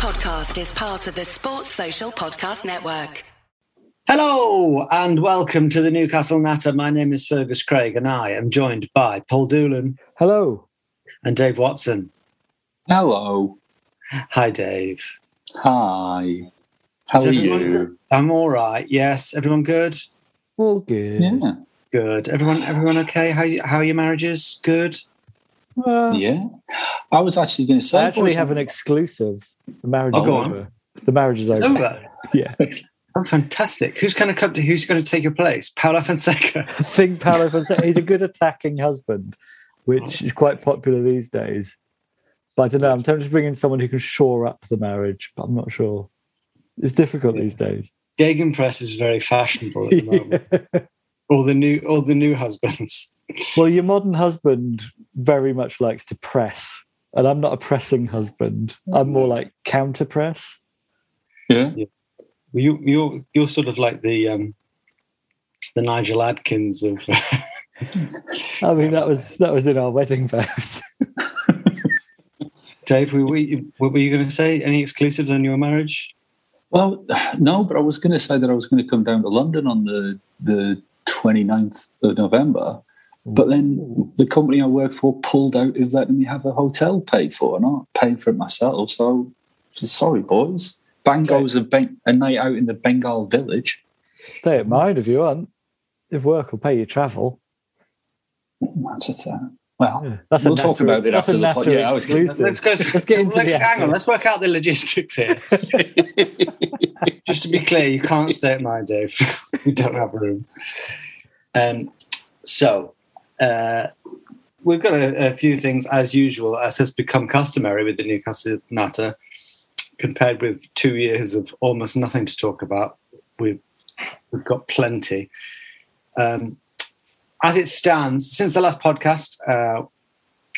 podcast is part of the Sports Social Podcast Network. Hello and welcome to the Newcastle Natter. My name is Fergus Craig and I am joined by Paul Doolan Hello. and Dave Watson. Hello. Hi, Dave. Hi. How Is are everyone you? good? I'm all right. Yes, everyone good. All good. Yeah. Good. Everyone, everyone okay? How how are your marriages? Good. Well, Yeah. I was actually going to say. I actually have an exclusive. The marriage Oh, is over. The marriage is over. over. Yeah. Oh, fantastic. Who's going to come? To, who's going to take your place? Paulo Fonseca. I think Paulo Fonseca, he's a good attacking husband, which oh. is quite popular these days. But I don't know. I'm tempted to bring in someone who can shore up the marriage, but I'm not sure. It's difficult these days. Gegenpress is very fashionable at the moment. all the new, all the new husbands. Well, your modern husband very much likes to press, and I'm not a pressing husband. I'm more like counter press. Yeah. You, you're, you're sort of like the, um, the Nigel Adkins of. I mean, that was that was in our wedding vows. Dave, were, we, what were you going to say? Any exclusives on your marriage? Well, no, but I was going to say that I was going to come down to London on the, the 29th of November. But then the company I work for pulled out of letting me have a hotel paid for, and I'm paying for it myself. So, sorry, boys. Bango's a, ben- a night out in the Bengal village. Stay at mine if you want. If work will pay your travel. That's a thing. Well, Yeah, That's We'll a talk natter- about it after the pod- natter yeah, I was exclusive. Let's go. Let's get into let's- the hang on. Let's work out the logistics here. Just to be clear, you can't stay at mine, Dave. we don't have room. Um, so uh, we've got a, a few things as usual, as has become customary with the Newcastle Natter. Compared with two years of almost nothing to talk about, we've we've got plenty. Um, as it stands, since the last podcast, uh,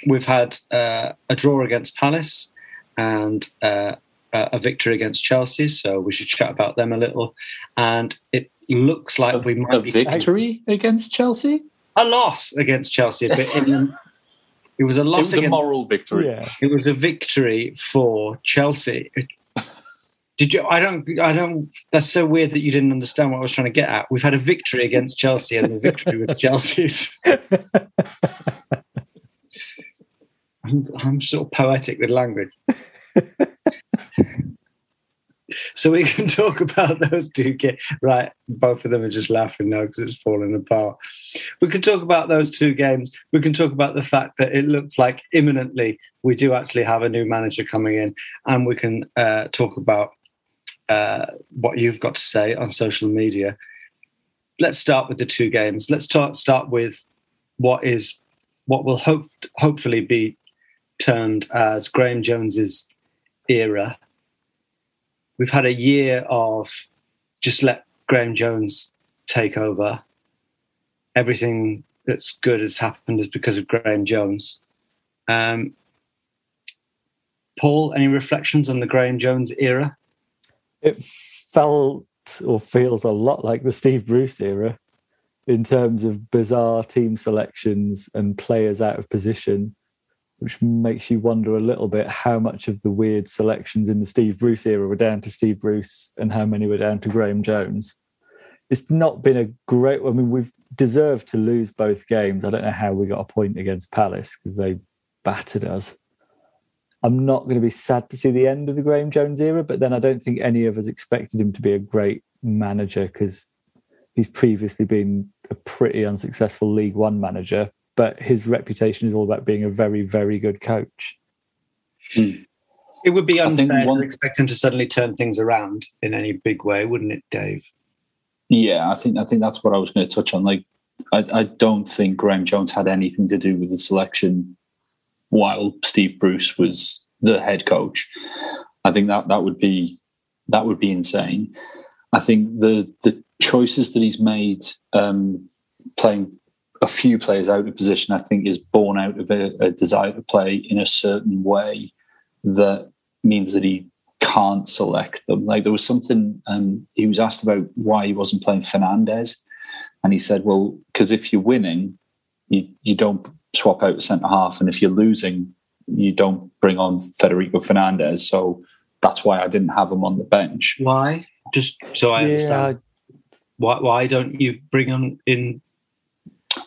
we've had uh, a draw against Palace and uh, a victory against Chelsea. So we should chat about them a little. And it looks like we might a be victory against Chelsea? A loss against Chelsea, but in, it was a loss. It loss was a moral victory. yeah. It was a victory for Chelsea. Did you? I don't. I don't. That's so weird that you didn't understand what I was trying to get at. We've had a victory against Chelsea and a victory with Chelsea's. I'm, I'm sort of poetic with language. so we can talk about those two games. Right, both of them are just laughing now because it's falling apart. We can talk about those two games. We can talk about the fact that it looks like imminently we do actually have a new manager coming in, and we can uh, talk about uh, what you've got to say on social media. Let's start with the two games. Let's talk, start with what is what will hope hopefully be termed as Graeme Jones's era. We've had a year of just let Graeme Jones take over. Everything that's good has happened is because of Graeme Jones. Um, Paul, any reflections on the Graeme Jones era? It felt or feels a lot like the Steve Bruce era in terms of bizarre team selections and players out of position, which makes you wonder a little bit how much of the weird selections in the Steve Bruce era were down to Steve Bruce and how many were down to Graeme Jones. It's not been a great. I mean, we've deserved to lose both games. I don't know how we got a point against Palace because they battered us. I'm not going to be sad to see the end of the Graeme Jones era, but then I don't think any of us expected him to be a great manager because he's previously been a pretty unsuccessful League One manager. But his reputation is all about being a very, very good coach. It would be I think unfair one- to expect him to suddenly turn things around in any big way, wouldn't it, Dave? Yeah, I think I think that's what I was going to touch on. Like, I, I don't think Graeme Jones had anything to do with the selection while Steve Bruce was the head coach. I think that that would be that would be insane. I think the the choices that he's made, um, playing a few players out of position, I think is born out of a, a desire to play in a certain way that means that he can't select them. Like there was something um, he was asked about why he wasn't playing Fernandez, and he said, "Well, because if you're winning, you you don't swap out the centre half, and if you're losing, you don't bring on Federico Fernandez. So that's why I didn't have him on the bench. Why? Just so I Yeah, understand. Why, why don't you bring him in?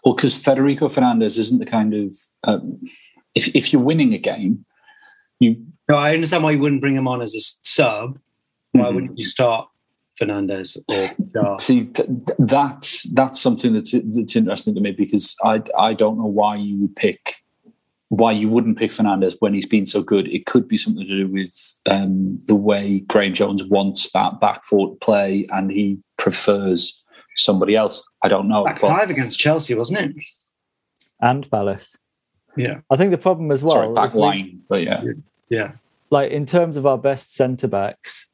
Well, because Federico Fernandez isn't the kind of um, if if you're winning a game, you No, I understand why you wouldn't bring him on as a sub. Why Mhm. wouldn't you start Fernandez or Jar? see th- th- that's that's something that's that's interesting to me because I I don't know why you would pick why you wouldn't pick Fernandez when he's been so good. It could be something to do with um, the way Graeme Jones wants that back four to play, and he prefers somebody else. I don't know. Back but- five against Chelsea, wasn't it? and Palace. Yeah, I think the problem as well, sorry, is back we- line, but yeah, yeah. like in terms of our best centre backs,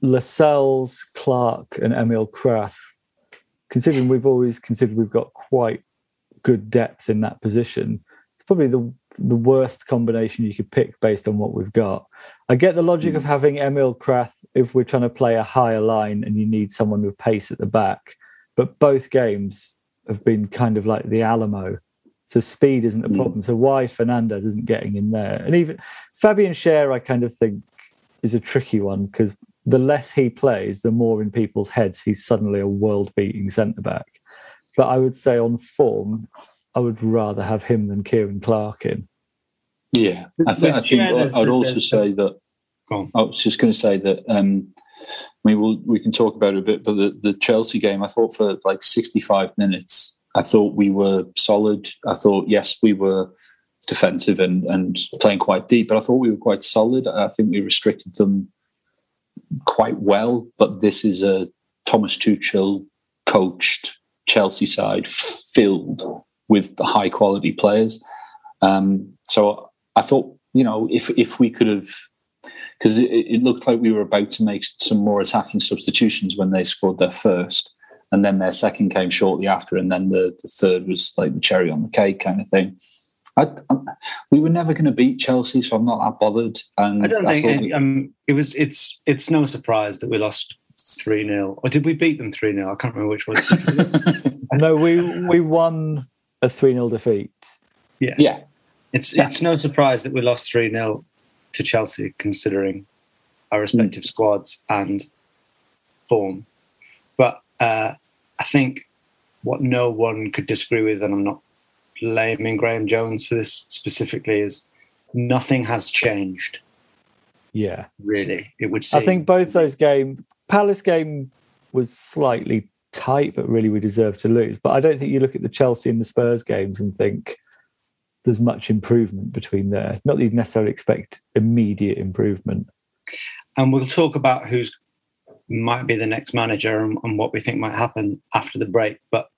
Lascelles, Clark, and Emil Krafth. Considering we've always considered we've got quite good depth in that position, it's probably the the worst combination you could pick based on what we've got. I get the logic of hmm. having Emil Krafth if we're trying to play a higher line and you need someone with pace at the back, but both games have been kind of like the Alamo. So speed isn't a Mm. problem. So why Fernandez isn't getting in there? And even Fabian Schär, I kind of think is a tricky one because the less he plays, the more in people's heads he's suddenly a world-beating centre back. But I would say on form, I would rather have him than Ciaran Clark in. yeah. I, th- I think Schär, I'd also say that I was just going to say that. Um, I mean, we'll, we can talk about it a bit, but the, the Chelsea game, I thought for like 65 minutes, I thought we were solid. I thought, yes, we were defensive and, and playing quite deep, but I thought we were quite solid. I think we restricted them quite well, but this is a Thomas Tuchel coached Chelsea side filled with the high quality players. Um, so I thought, you know, if if we could have because it, it looked like we were about to make some more attacking substitutions when they scored their first, and then their second came shortly after, and then the, the third was like the cherry on the cake kind of thing. I, I, we were never going to beat Chelsea, so I'm not that bothered. And I don't think thought any, um, it was. It's it's no surprise that we lost three 0 or did we beat them three 0 I can't remember which one. No, we we won a 3 0 defeat. yes. Yeah. It's Yeah. it's no surprise that we lost three 0 to Chelsea, considering our respective squads and form. But uh, I think what no one could disagree with, and I'm not blaming Graeme Jones for this specifically, is nothing has changed. Yeah. Really, it would seem. I think both those games, Palace game was slightly tight, but really we deserved to lose. But I don't think you look at the Chelsea and the Spurs games and think there's much improvement between there. Not that you'd necessarily expect immediate improvement. and we'll talk about who's might be the next manager and, and what we think might happen after the break. But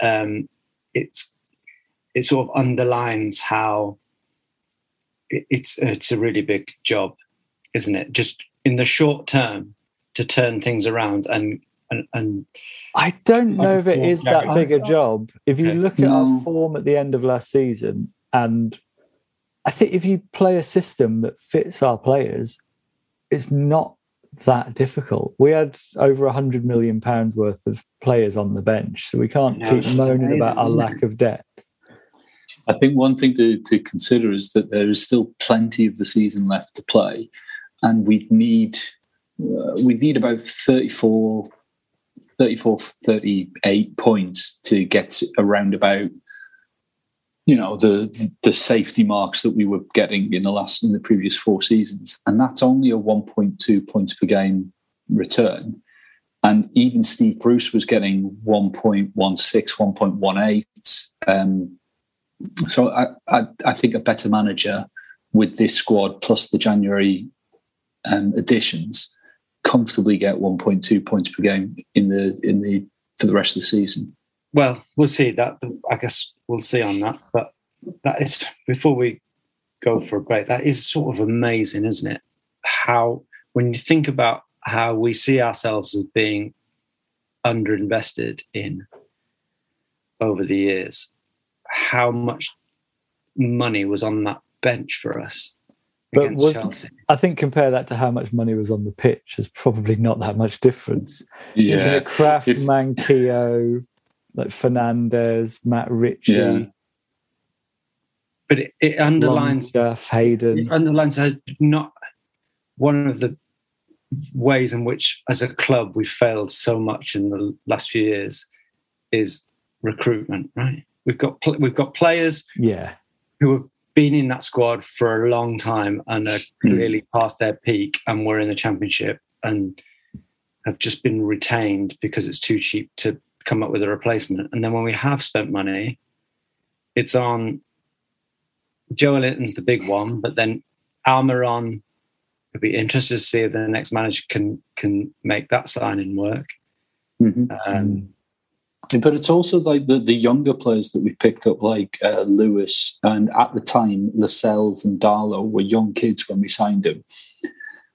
um, it's it sort of underlines how it, it's it's a really big job, isn't it? Just in the short term to turn things around and and, and I don't know if it is that I big a job. If you Okay. look at our form at the end of last season, and I think if you play a system that fits our players, it's not that difficult. We had over a hundred million pounds worth of players on the bench, so we can't No, keep moaning amazing, about our isn't it? lack of depth. I think one thing to, to consider is that there is still plenty of the season left to play, and we need uh, we need about 34, 34, 38 points to get around about you know the the safety marks that we were getting in the last in the previous four seasons, and that's only a one point two points per game return. And even Steve Bruce was getting 1.16, 1.18. Um, so I, I, I think a better manager with this squad plus the January um, additions comfortably get 1.2 points per game in the in the for the rest of the season. Well, we'll see that. I guess we'll see on that. But that is before we go for a break. That is sort of amazing, isn't it? How when you think about how we see ourselves as being underinvested in over the years, how much money was on that bench for us But against was- Chelsea. I think compare that to how much money was on the pitch. There's probably not that much difference. Looking at Krafth, If- Manquillo, like Fernandez, Matt Ritchie, Yeah. But it, it underlines Longstaff, Hayden. it underlines how not one of the ways in which, as a club, we failed so much in the last few years is recruitment. Right? We've got pl- we've got players Yeah. who have been in that squad for a long time and are hmm. clearly past their peak and were in the championship and have just been retained because it's too cheap to come up with a replacement. And then when we have spent money, it's on Joelinton's the big one, but then Almiron would be interested to see if the next manager can can make that signing work. Mhm. Um, But it's also like the, the younger players that we picked up, like uh, Lewis, and at the time, Lascelles and Darlow were young kids when we signed them.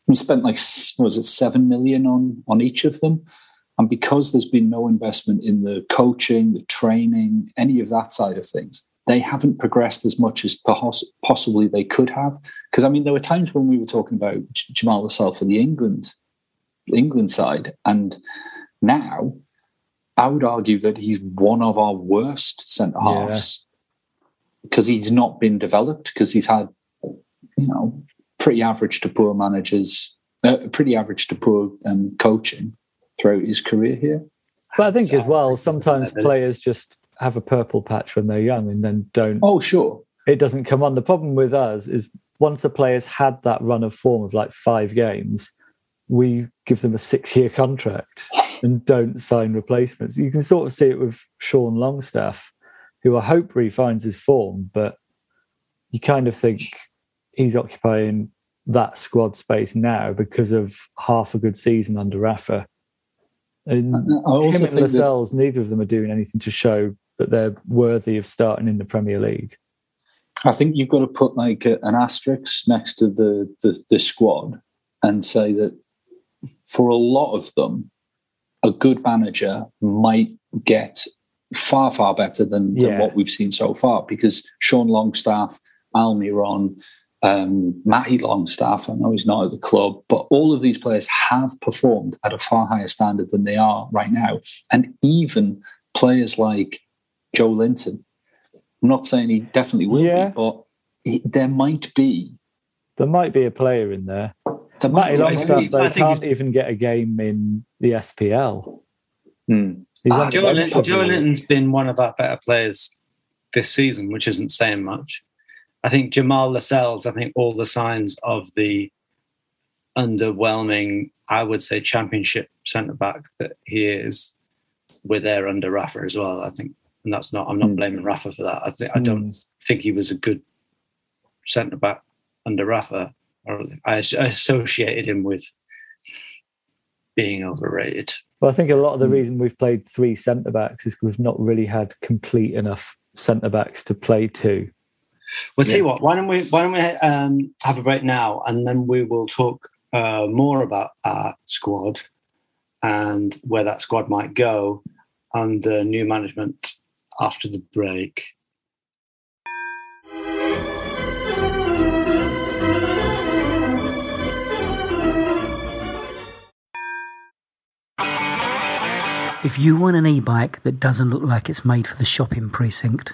We spent like what was it seven million on on each of them, and because there's been no investment in the coaching, the training, any of that side of things, they haven't progressed as much as perhaps possibly they could have. Because I mean, there were times when we were talking about Jamal Lascelles for the England England side, and now I would argue that he's one of our worst centre Yeah. halves because he's not been developed because he's had you know pretty average to poor managers, uh, pretty average to poor um, coaching throughout his career here. But I think as well, sometimes players just have a purple patch when they're young and then don't Oh, sure, it doesn't come on. The problem with us is once a player's had that run of form of like five games, we give them a six year contract and don't sign replacements. You can sort of see it with Sean Longstaff, who I hope refines his form, but you kind of think he's occupying that squad space now because of half a good season under Rafa. And uh, I also him and think that, Lascelles, neither of them are doing anything to show that they're worthy of starting in the Premier League. I think you've got to put like a, an asterisk next to the, the the squad and say that for a lot of them, a good manager might get far far better than, than Yeah. what we've seen so far because Sean Longstaff, Almiron, um, Matty Longstaff, I know he's not at the club, but all of these players have performed at a far higher standard than they are right now. And even players like Joelinton, I'm not saying he definitely will Yeah. be, but he, there might be. There might be a player in there. There might Matty Longstaff, though, I think can't even get a game in the SPL. Hmm. He's Ah, Joe, bench Lin- for Joelinton's been one of our better players this season, which isn't saying much. I think Jamal Lascelles, I think all the signs of the underwhelming, I would say, championship centre back that he is, were there under Rafa as well. I think, and that's not, I'm not Hmm. blaming Rafa for that. I think, I don't think he was a good centre back under Rafa. I, I associated him with being overrated. Well, I think a lot of the Hmm. reason we've played three centre backs is we've not really had complete enough centre backs to play two. Well, see Yeah. what? Why don't we? Why don't we um, have a break now, and then we will talk uh, more about our squad and where that squad might go under new management after the break. If you want an e bike that doesn't look like it's made for the shopping precinct,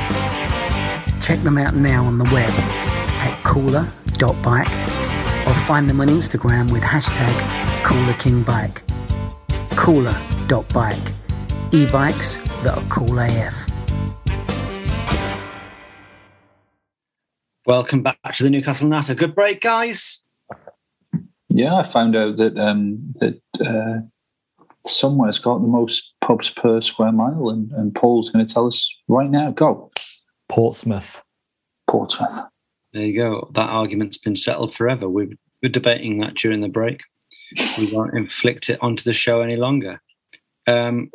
Check them out now on the web at cooler.bike or find them on Instagram with hashtag coolerkingbike. Cooler.bike. E-bikes that are cool AF. Welcome back to the Newcastle Natter. Good break, guys. Yeah, I found out that um, that uh, somewhere's got the most pubs per square mile, and, and Paul's going to tell us right now. Go, Portsmouth. Portsmouth. There you go. That argument's been settled forever. We were debating that during the break. We won't inflict it onto the show any longer. Um,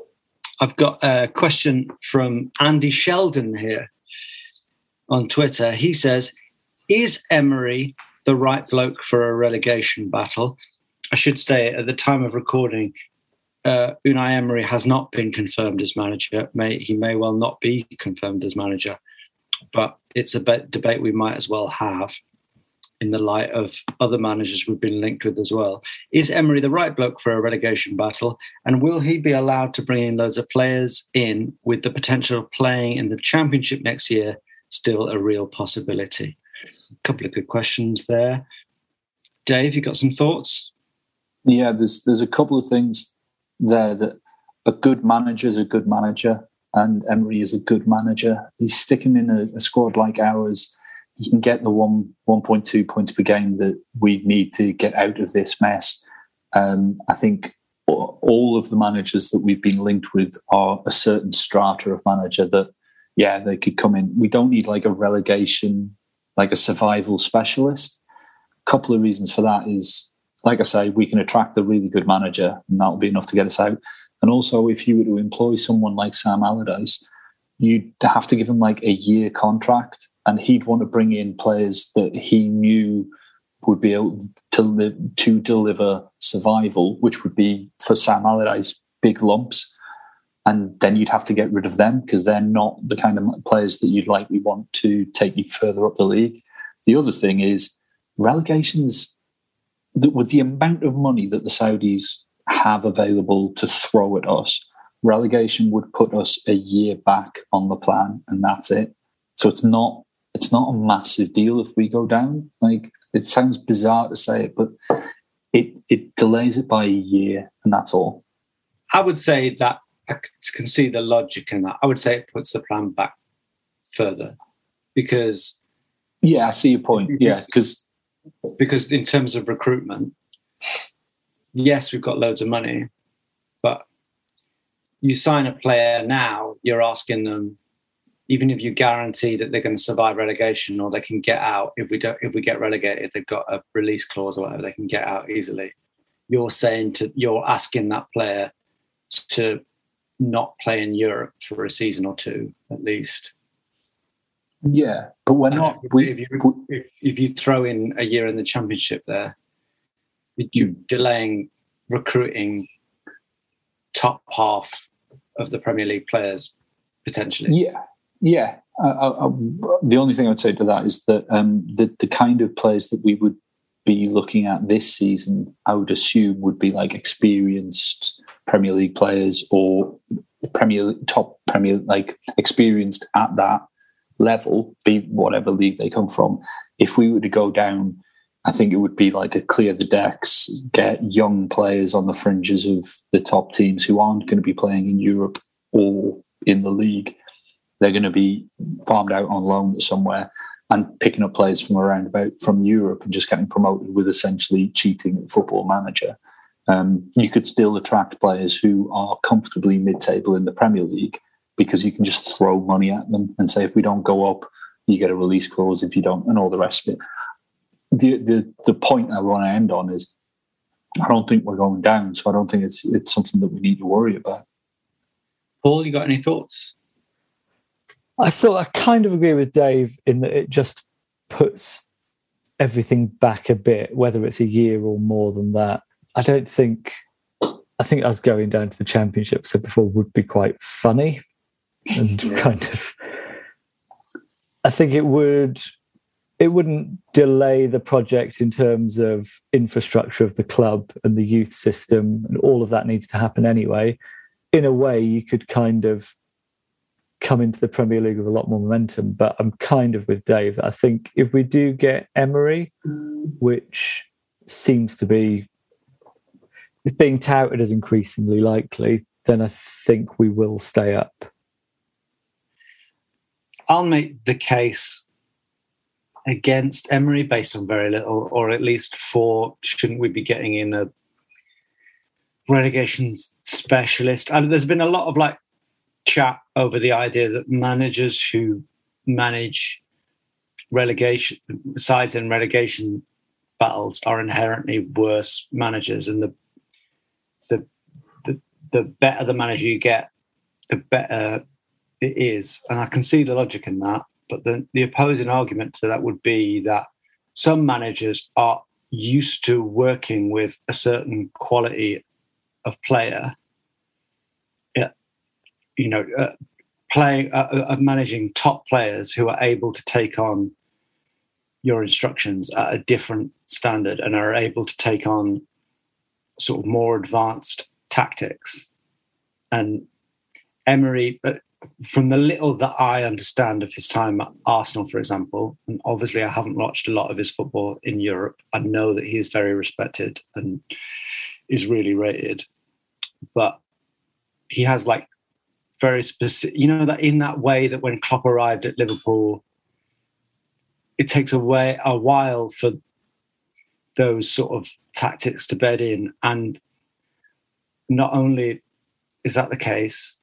I've got a question from Andy Sheldon here on Twitter. He says, Is Emery the right bloke for a relegation battle. I should say at the time of recording, uh, Unai Emery has not been confirmed as manager. May he may well not be confirmed as manager, but it's a debate we might as well have in the light of other managers we've been linked with as well. Is Emery the right bloke for a relegation battle? And will he be allowed to bring in loads of players in with the potential of playing in the championship next year still a real possibility? A couple of good questions there. Dave, you got some thoughts? Yeah, there's there's a couple of things there that a good manager is a good manager, and Emery is a good manager. He's sticking in a, a squad like ours. He can get the one one point two points per game that we need to get out of this mess. Um, I think all of the managers that we've been linked with are a certain strata of manager that, yeah, they could come in. We don't need like a relegation, like a survival specialist. A couple of reasons for that is like I say, we can attract a really good manager, and that'll be enough to get us out. And also, if you were to employ someone like Sam Allardyce, you'd have to give him like a year contract, and he'd want to bring in players that he knew would be able to live, to deliver survival, which would be for Sam Allardyce big lumps. And then you'd have to get rid of them because they're not the kind of players that you'd likely want to take you further up the league. The other thing is relegation's with the amount of money that the Saudis have available to throw at us, relegation would put us a year back on the plan, and that's it. So it's not it's not a massive deal if we go down. Like it sounds bizarre to say it, but it it delays it by a year, and that's all. I would say that I can see the logic in that. I would say it puts the plan back further because. Yeah, I see your point. Yeah, because because in terms of recruitment, yes, we've got loads of money, but you sign a player now, you're asking them, even if you guarantee that they're going to survive relegation or they can get out if we don't if we get relegated, they've got a release clause or whatever, they can get out easily. You're saying to you're asking that player to not play in Europe for a season or two at least. Yeah, but we're not. We, if, you, if, if you throw in a year in the championship there, you're delaying recruiting top half of the Premier League players potentially. Yeah, yeah. I, I, the only thing I would say to that is that um, the the kind of players that we would be looking at this season, I would assume, would be like experienced Premier League players or Premier top Premier like experienced at that level, be whatever league they come from. If we were to go down, I think it would be like a clear the decks, get young players on the fringes of the top teams who aren't going to be playing in Europe or in the league. They're going to be farmed out on loan somewhere and picking up players from around about from Europe and just getting promoted with essentially cheating at football manager. Um, you could still attract players who are comfortably mid-table in the Premier League because you can just throw money at them and say if we don't go up, you get a release clause if you don't, and all the rest of it. The the the point I want to end on is I don't think we're going down, so I don't think it's it's something that we need to worry about. Paul, you got any thoughts? I sort I kind of agree with Dave in that it just puts everything back a bit, whether it's a year or more than that. I don't think I think us going down to the championship, said before, would be quite funny and yeah. kind of I think it would it wouldn't delay the project in terms of infrastructure of the club and the youth system and all of that needs to happen anyway. In a way, you could kind of come into the Premier League with a lot more momentum. But I'm kind of with Dave. I think if we do get Emery, which seems to be being touted as increasingly likely, then I think we will stay up. I'll make the case against Emery based on very little, or at least for shouldn't we be getting in a relegation specialist? And there's been a lot of like chat over the idea that managers who manage relegation sides in relegation battles are inherently worse managers, and the the the, the better the manager you get, the better it is, and I can see the logic in that. But the, the opposing argument to that would be that some managers are used to working with a certain quality of player. Yeah, you know, uh, playing, uh, uh, managing top players who are able to take on your instructions at a different standard and are able to take on sort of more advanced tactics. And Emery, uh, from the little that I understand of his time at Arsenal, for example, and obviously I haven't watched a lot of his football in Europe, I know that he is very respected and is really rated. But he has like very specific, you know, that in that way that when Klopp arrived at Liverpool, it takes away a while for those sort of tactics to bed in. And not only is that the case,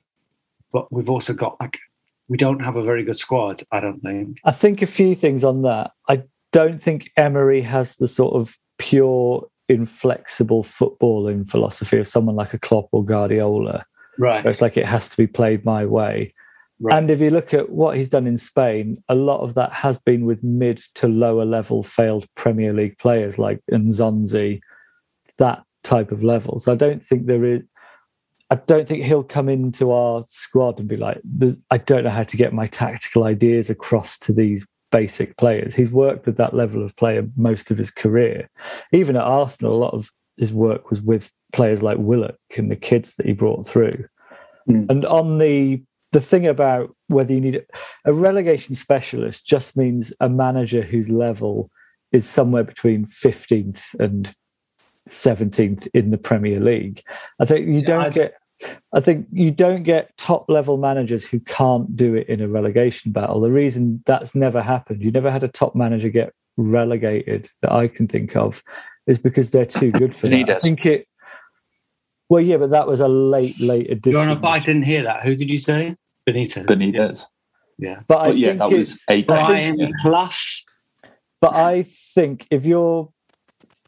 but we've also got like we don't have a very good squad. I don't think. I think a few things on that. I don't think Emery has the sort of pure, inflexible footballing philosophy of someone like a Klopp or Guardiola. Right. It's like it has to be played my way. Right. And if you look at what he's done in Spain, a lot of that has been with mid to lower level failed Premier League players like Nzonzi, that type of levels. I don't think there is I don't think he'll come into our squad and be like, I don't know how to get my tactical ideas across to these basic players. He's worked with that level of player most of his career. Even at Arsenal, a lot of his work was with players like Willock and the kids that he brought through. Mm. And on the the thing about whether you need a relegation specialist just means a manager whose level is somewhere between 15th and 17th in the Premier League. I think you don't get I think you don't get top level managers who can't do it in a relegation battle. The reason that's never happened, you never had a top manager get relegated that I can think of, is because they're too good for that. I think it. Well, yeah, but that was a late, late addition. You're I didn't hear that. Who did you say? Benitez. Benitez. Yeah, but, but yeah, that was a Brian Clough. But I think if you're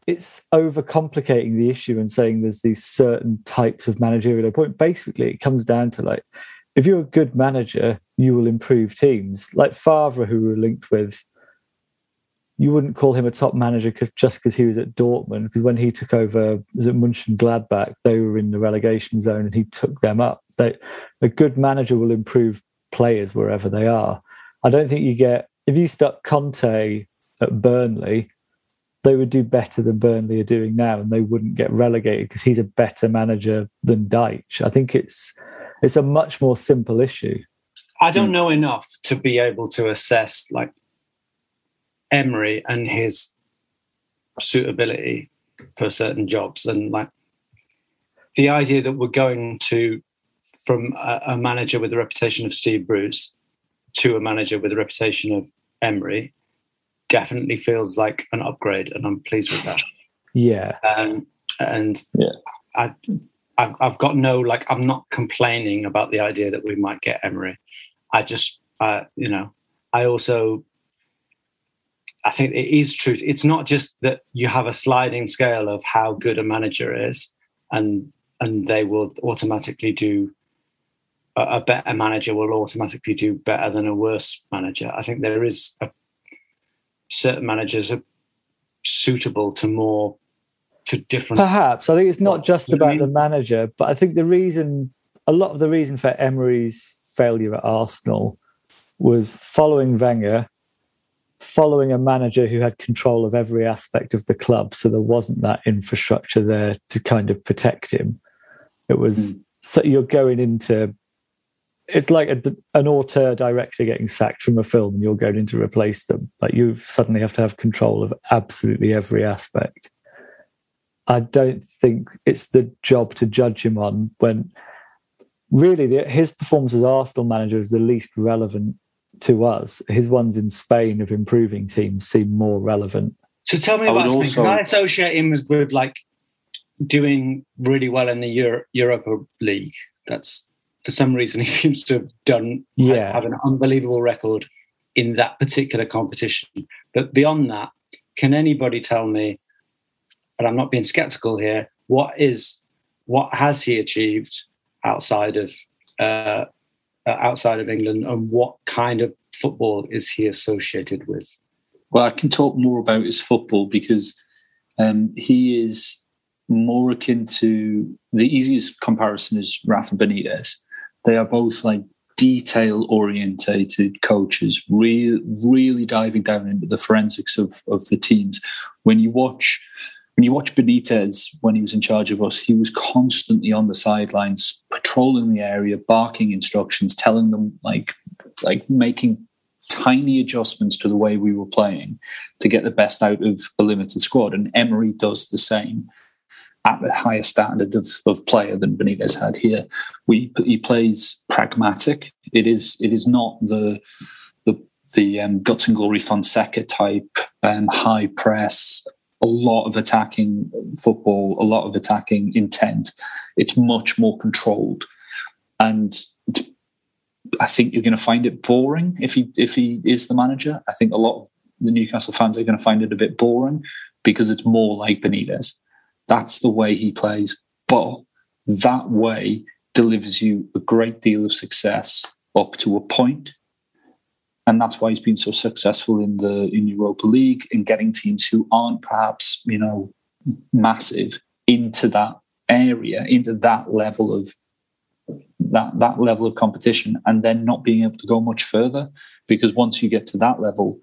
it's overcomplicating the issue and saying there's these certain types of managerial point. Basically, it comes down to like if you're a good manager, you will improve teams. Like Favre, who we were linked with, you wouldn't call him a top manager cause, just because he was at Dortmund. Because when he took over, was it Mönchengladbach? They were in the relegation zone, and he took them up. They, a good manager will improve players wherever they are. I don't think you get if you stuck Conte at Burnley they would do better than Burnley are doing now, and they wouldn't get relegated because he's a better manager than Dyche. I think it's it's a much more simple issue. I don't hmm. know enough to be able to assess like Emery and his suitability for certain jobs, and like the idea that we're going to from a, a manager with the reputation of Steve Bruce to a manager with the reputation of Emery definitely feels like an upgrade, and I'm pleased with that. Yeah. Um, and yeah, I, I've, I've got no like. I'm not complaining about the idea that we might get Emery. I just, uh, you know, I also, I think it is true. It's not just that you have a sliding scale of how good a manager is, and and they will automatically do a better manager will automatically do better than a worse manager. I think there is a certain managers are suitable to more to different. Perhaps I think it's not just about the manager, but I think the reason, a lot of the reason for Emery's failure at Arsenal was following Wenger, following a manager who had control of every aspect of the club, so there wasn't that infrastructure there to kind of protect him. It was mm. so you're going into it's like a, an auteur director getting sacked from a film and you're going in to replace them. Like you suddenly have to have control of absolutely every aspect. I don't think it's the job to judge him on when really the, his performance as Arsenal manager is the least relevant to us. His ones in Spain of improving teams seem more relevant. So tell me about Spain because I associate him with, with like doing really well in the Euro- Europa League. That's for some reason he seems to have done yeah. have an unbelievable record in that particular competition. But beyond that, can anybody tell me? And I'm not being skeptical here. What is what has he achieved outside of uh, uh outside of England, and what kind of football is he associated with? Well, I can talk more about his football because um, he is more akin to the easiest comparison is Rafa Benitez. They are both like detail orientated coaches, really, really diving down into the forensics of, of the teams. When you watch when you watch Benitez when he was in charge of us, he was constantly on the sidelines, patrolling the area, barking instructions, telling them like like making tiny adjustments to the way we were playing to get the best out of a limited squad. And Emery does the same at a higher standard of, of player than Benitez had here. We he plays pragmatic. It is it is not the the the um, guts and glory Fonseca type um, high press, a lot of attacking football, a lot of attacking intent. It's much more controlled, and I think you're going to find it boring if he if he is the manager. I think a lot of the Newcastle fans are going to find it a bit boring because it's more like Benitez that's the way he plays. But that way delivers you a great deal of success up to a point. And that's why he's been so successful in the in Europa League in getting teams who aren't perhaps, you know, massive into that area, into that level of that that level of competition, and then not being able to go much further. Because once you get to that level,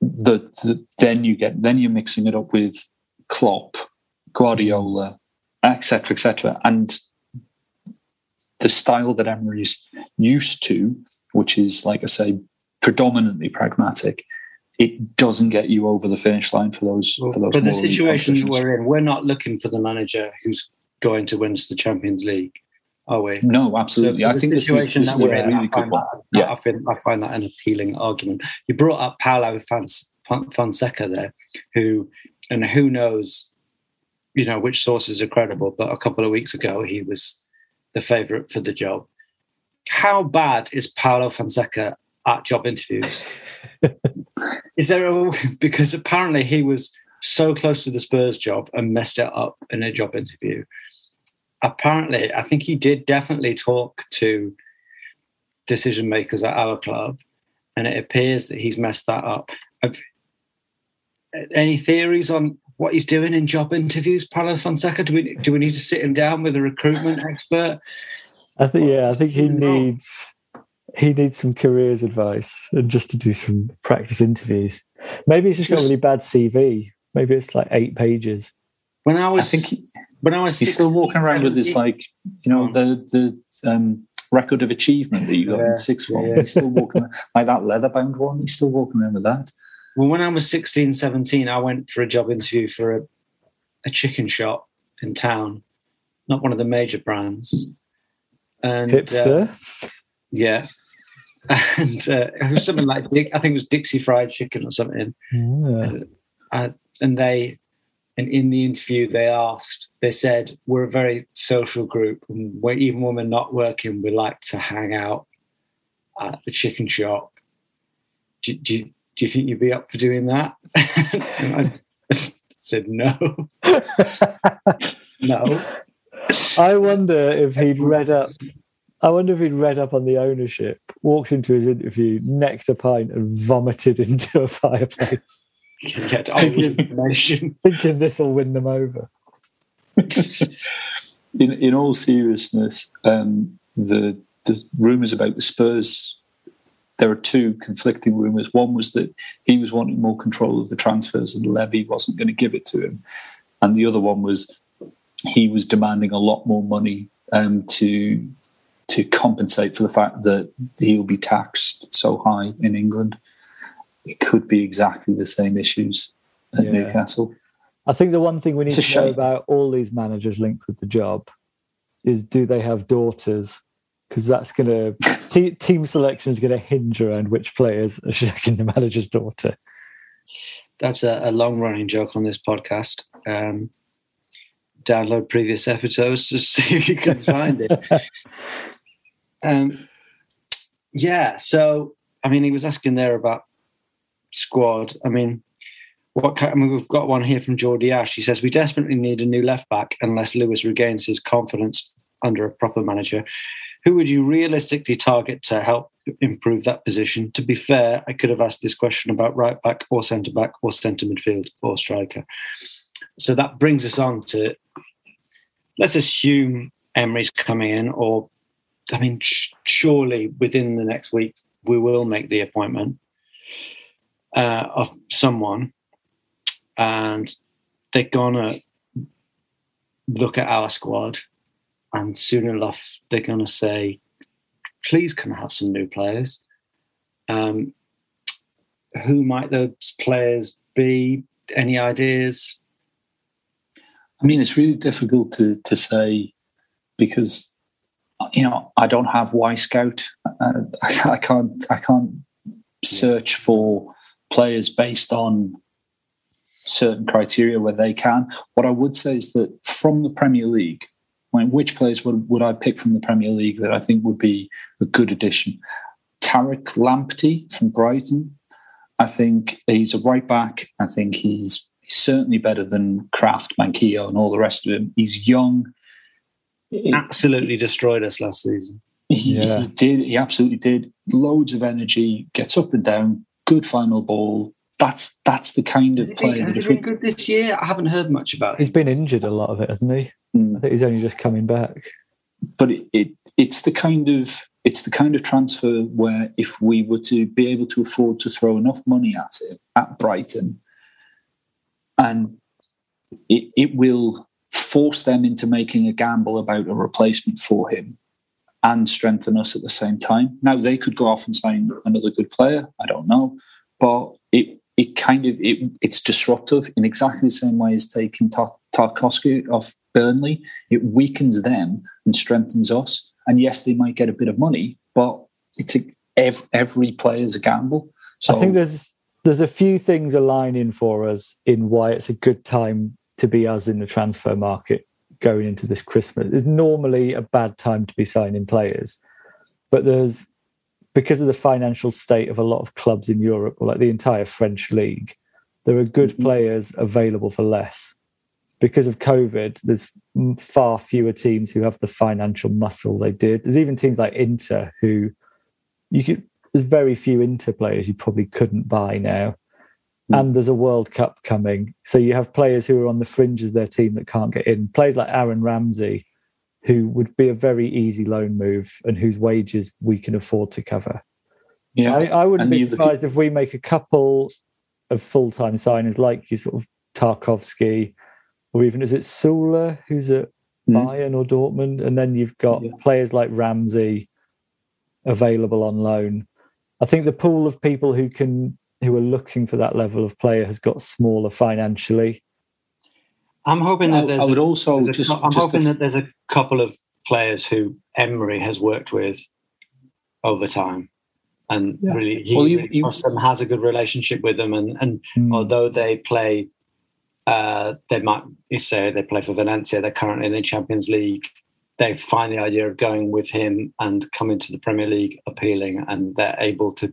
the, the then you get then you're mixing it up with Klopp, Guardiola, etc., etc., and the style that Emery's used to, which is, like I say, predominantly pragmatic, it doesn't get you over the finish line for those. for those. But the situation we're in, we're not looking for the manager who's going to win us the Champions League, are we? No, absolutely. So I think this is, this is a really good one. That, yeah, I, find, I find that an appealing argument. You brought up Paulo Fonseca there, who and who knows, you know, which sources are credible. But a couple of weeks ago, he was the favourite for the job. How bad is Paulo Fonseca at job interviews? is there a because apparently he was so close to the Spurs job and messed it up in a job interview. Apparently, I think he did definitely talk to decision makers at our club, and it appears that he's messed that up. Have, any theories on what he's doing in job interviews, Paulo Fonseca? Do we do we need to sit him down with a recruitment expert? I think yeah, I think he needs he needs some careers advice and just to do some practice interviews. Maybe he's just, just got a really bad CV. Maybe it's like eight pages. When I was, I think he, when I was, he's 16, still walking around 17. with this like you know the the um, record of achievement that you got yeah, in sixth form. Yeah. He's still walking around, like that leather bound one. He's still walking around with that. Well, when I was 16, 17, I went for a job interview for a, a chicken shop in town, not one of the major brands. And, Hipster. Uh, yeah. And uh, it was something like, I think it was Dixie Fried Chicken or something. Yeah. Uh, and they, and in the interview, they asked, they said, we're a very social group. And even when we're not working, we like to hang out at the chicken shop. Do, do, do you think you'd be up for doing that? I said, no. no. I wonder if he'd read up. I wonder if he'd read up on the ownership, walked into his interview, necked a pint, and vomited into a fireplace. Get information. Thinking this will win them over. in in all seriousness, um, the the rumours about the Spurs there are two conflicting rumours. One was that he was wanting more control of the transfers and Levy wasn't going to give it to him. And the other one was he was demanding a lot more money um, to to compensate for the fact that he'll be taxed so high in England. It could be exactly the same issues at yeah. Newcastle. I think the one thing we need to shame. know about all these managers linked with the job is do they have daughters because that's going to team selection is going to hinge around which players are shaking the manager's daughter. That's a, a long running joke on this podcast. Um, download previous episodes to see if you can find it. um, yeah, so I mean, he was asking there about squad. I mean, what kind, I mean, we've got one here from Geordie Ash. He says we desperately need a new left back unless Lewis regains his confidence under a proper manager who would you realistically target to help improve that position. To be fair, I could have asked this question about right back or centre back or centre midfield or striker. So that brings us on to let's assume Emery's coming in, or I mean, surely within the next week we will make the appointment uh, of someone, and they're gonna look at our squad, and soon enough they're gonna say, "Please, can I have some new players?" Um, who might those players be? Any ideas? I mean, it's really difficult to to say because you know I don't have Wyscout. Uh, I can't I can't search for players based on certain criteria where they can. What I would say is that from the Premier League, when which players would, would I pick from the Premier League that I think would be a good addition? Tariq Lamptey from Brighton. I think he's a right back. I think he's, he's certainly better than Krafth, Manquillo, and all the rest of him. He's young. Absolutely destroyed us last season. He, Yeah. he did. He absolutely did. Loads of energy. Gets up and down. Good final ball. That's that's the kind of Has he player. been, has that he been good this year? I haven't heard much about He's him. been injured a lot of it, hasn't he? Mm. I think he's only just coming back. but it, it it's the kind of it's the kind of transfer where if we were to be able to afford to throw enough money at it at Brighton, and it, it will force them into making a gamble about a replacement for him and strengthen us at the same time. Now they could go off and sign another good player. I don't know, but it it kind of it, it's disruptive in exactly the same way as taking Tar- Tarkowski off Burnley. It weakens them and strengthens us. And yes, they might get a bit of money, but it's a, every, every player's a gamble. So I think there's there's a few things aligning for us in why it's a good time to be us in the transfer market going into this Christmas. It's normally a bad time to be signing players, but there's because of the financial state of a lot of clubs in Europe, or like the entire French league, there are good Mhm. players available for less. Because of COVID, there's far fewer teams who have the financial muscle they did. There's even teams like Inter who you could there's very few Inter players you probably couldn't buy now. Mm. And there's a World Cup coming. So you have players who are on the fringes of their team that can't get in. Players like Aaron Ramsey, who would be a very easy loan move and whose wages we can afford to cover. yeah, I, I wouldn't And be you look at- surprised if we make a couple of full time signings like you sort of Tarkowski, or even is it Süle who's at Mm. Bayern or Dortmund, and then you've got Yeah. players like Ramsey available on loan. I think the pool of people who can who are looking for that level of player has got smaller financially. I'm hoping that there's I would a- also there's just, cou- I'm just hoping a- that there's a couple of players who Emery has worked with over time, and Yeah. really he Well, you- really you- them, has a good relationship with them, and and Hmm. although they play, uh, they might you say they play for Valencia, they're currently in the Champions League. They find the idea of going with him and coming to the Premier League appealing, and they're able to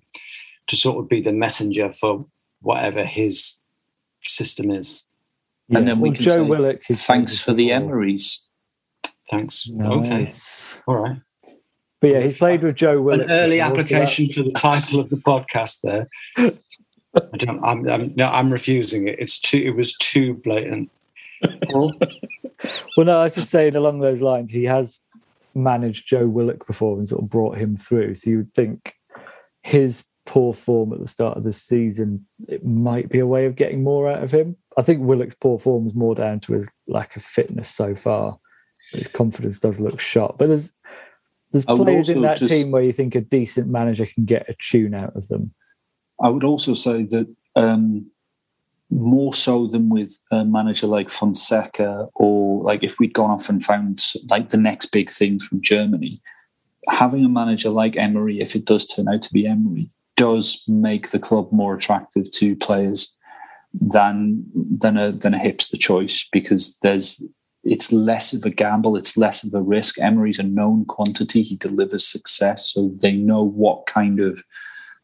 to sort of be the messenger for whatever his system is. And then we Well, can Joe say, Willock. who's thanks for the before. Emerys. Thanks. Okay. All right. But yeah, he played with Joe Willock. an early application for the title of the podcast there. I don't, I'm, I'm, no, I'm refusing it. It's too. It was too blatant. Well, no, I was just saying along those lines, he has managed Joe Willock before and sort of brought him through. So you would think his poor form at the start of the season, it might be a way of getting more out of him. I think Willock's poor form is more down to his lack of fitness so far. His confidence does look shot. But there's there's players in that just- team where you think a decent manager can get a tune out of them. I would also say that um, more so than with a manager like Fonseca, or like if we'd gone off and found like the next big thing from Germany, having a manager like Emery, if it does turn out to be Emery, does make the club more attractive to players than than a than a hipster choice because there's it's less of a gamble, it's less of a risk. Emery's a known quantity; he delivers success, so they know what kind of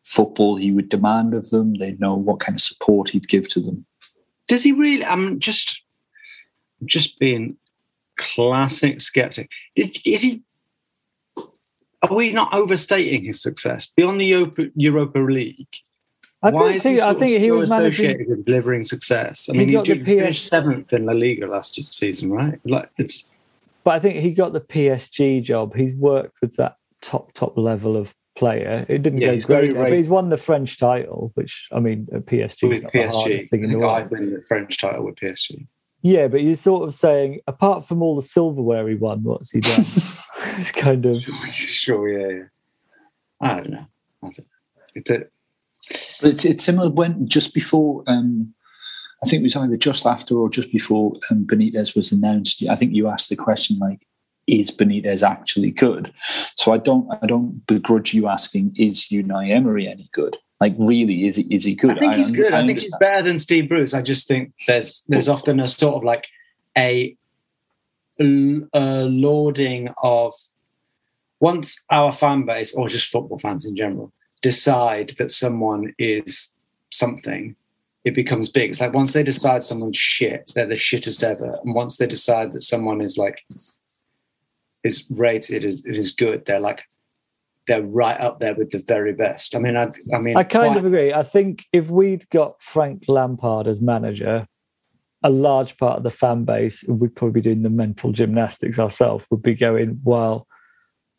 football he would demand of them. They know what kind of support he'd give to them. Does he really? I'm just, just being classic skeptic. Is, is he? are we not overstating his success beyond the Europa League? I Why don't think. I think he was managing. associated with delivering success. I mean, he, got the ju- finished seventh in La Liga last season, right? Like it's But I think he got the PSG job. He's worked with that top top level of player. It didn't Yeah, go he's great, but he's won the French title, which I mean, uh, at PSG with PSG. hardest thing in the world. Win the French title with PSG. Yeah, but you're sort of saying, apart from all the silverware he won, what's he done? it's kind of sure, yeah, yeah. I don't know. I don't know. It's a- But it's, it's similar when just before, um, I think it was either just after or just before um, Benitez was announced. I think you asked the question like, "Is Benitez actually good?" So I don't, I don't begrudge you asking, "Is Unai Emery any good?" Like, really, is he is he good? I think he's good. I, think he's better than Steve Bruce. I just think there's there's often a sort of like a, a lauding of once our fan base or just football fans in general decide that someone is something, it becomes big. It's like once they decide someone's shit, they're the shittest ever, and once they decide that someone is like is rated as it is good, they're like they're right up there with the very best. I mean, I, I mean, I kind quite- of agree. I think if we'd got Frank Lampard as manager, a large part of the fan base, we'd probably be doing the mental gymnastics ourselves, would be going, well,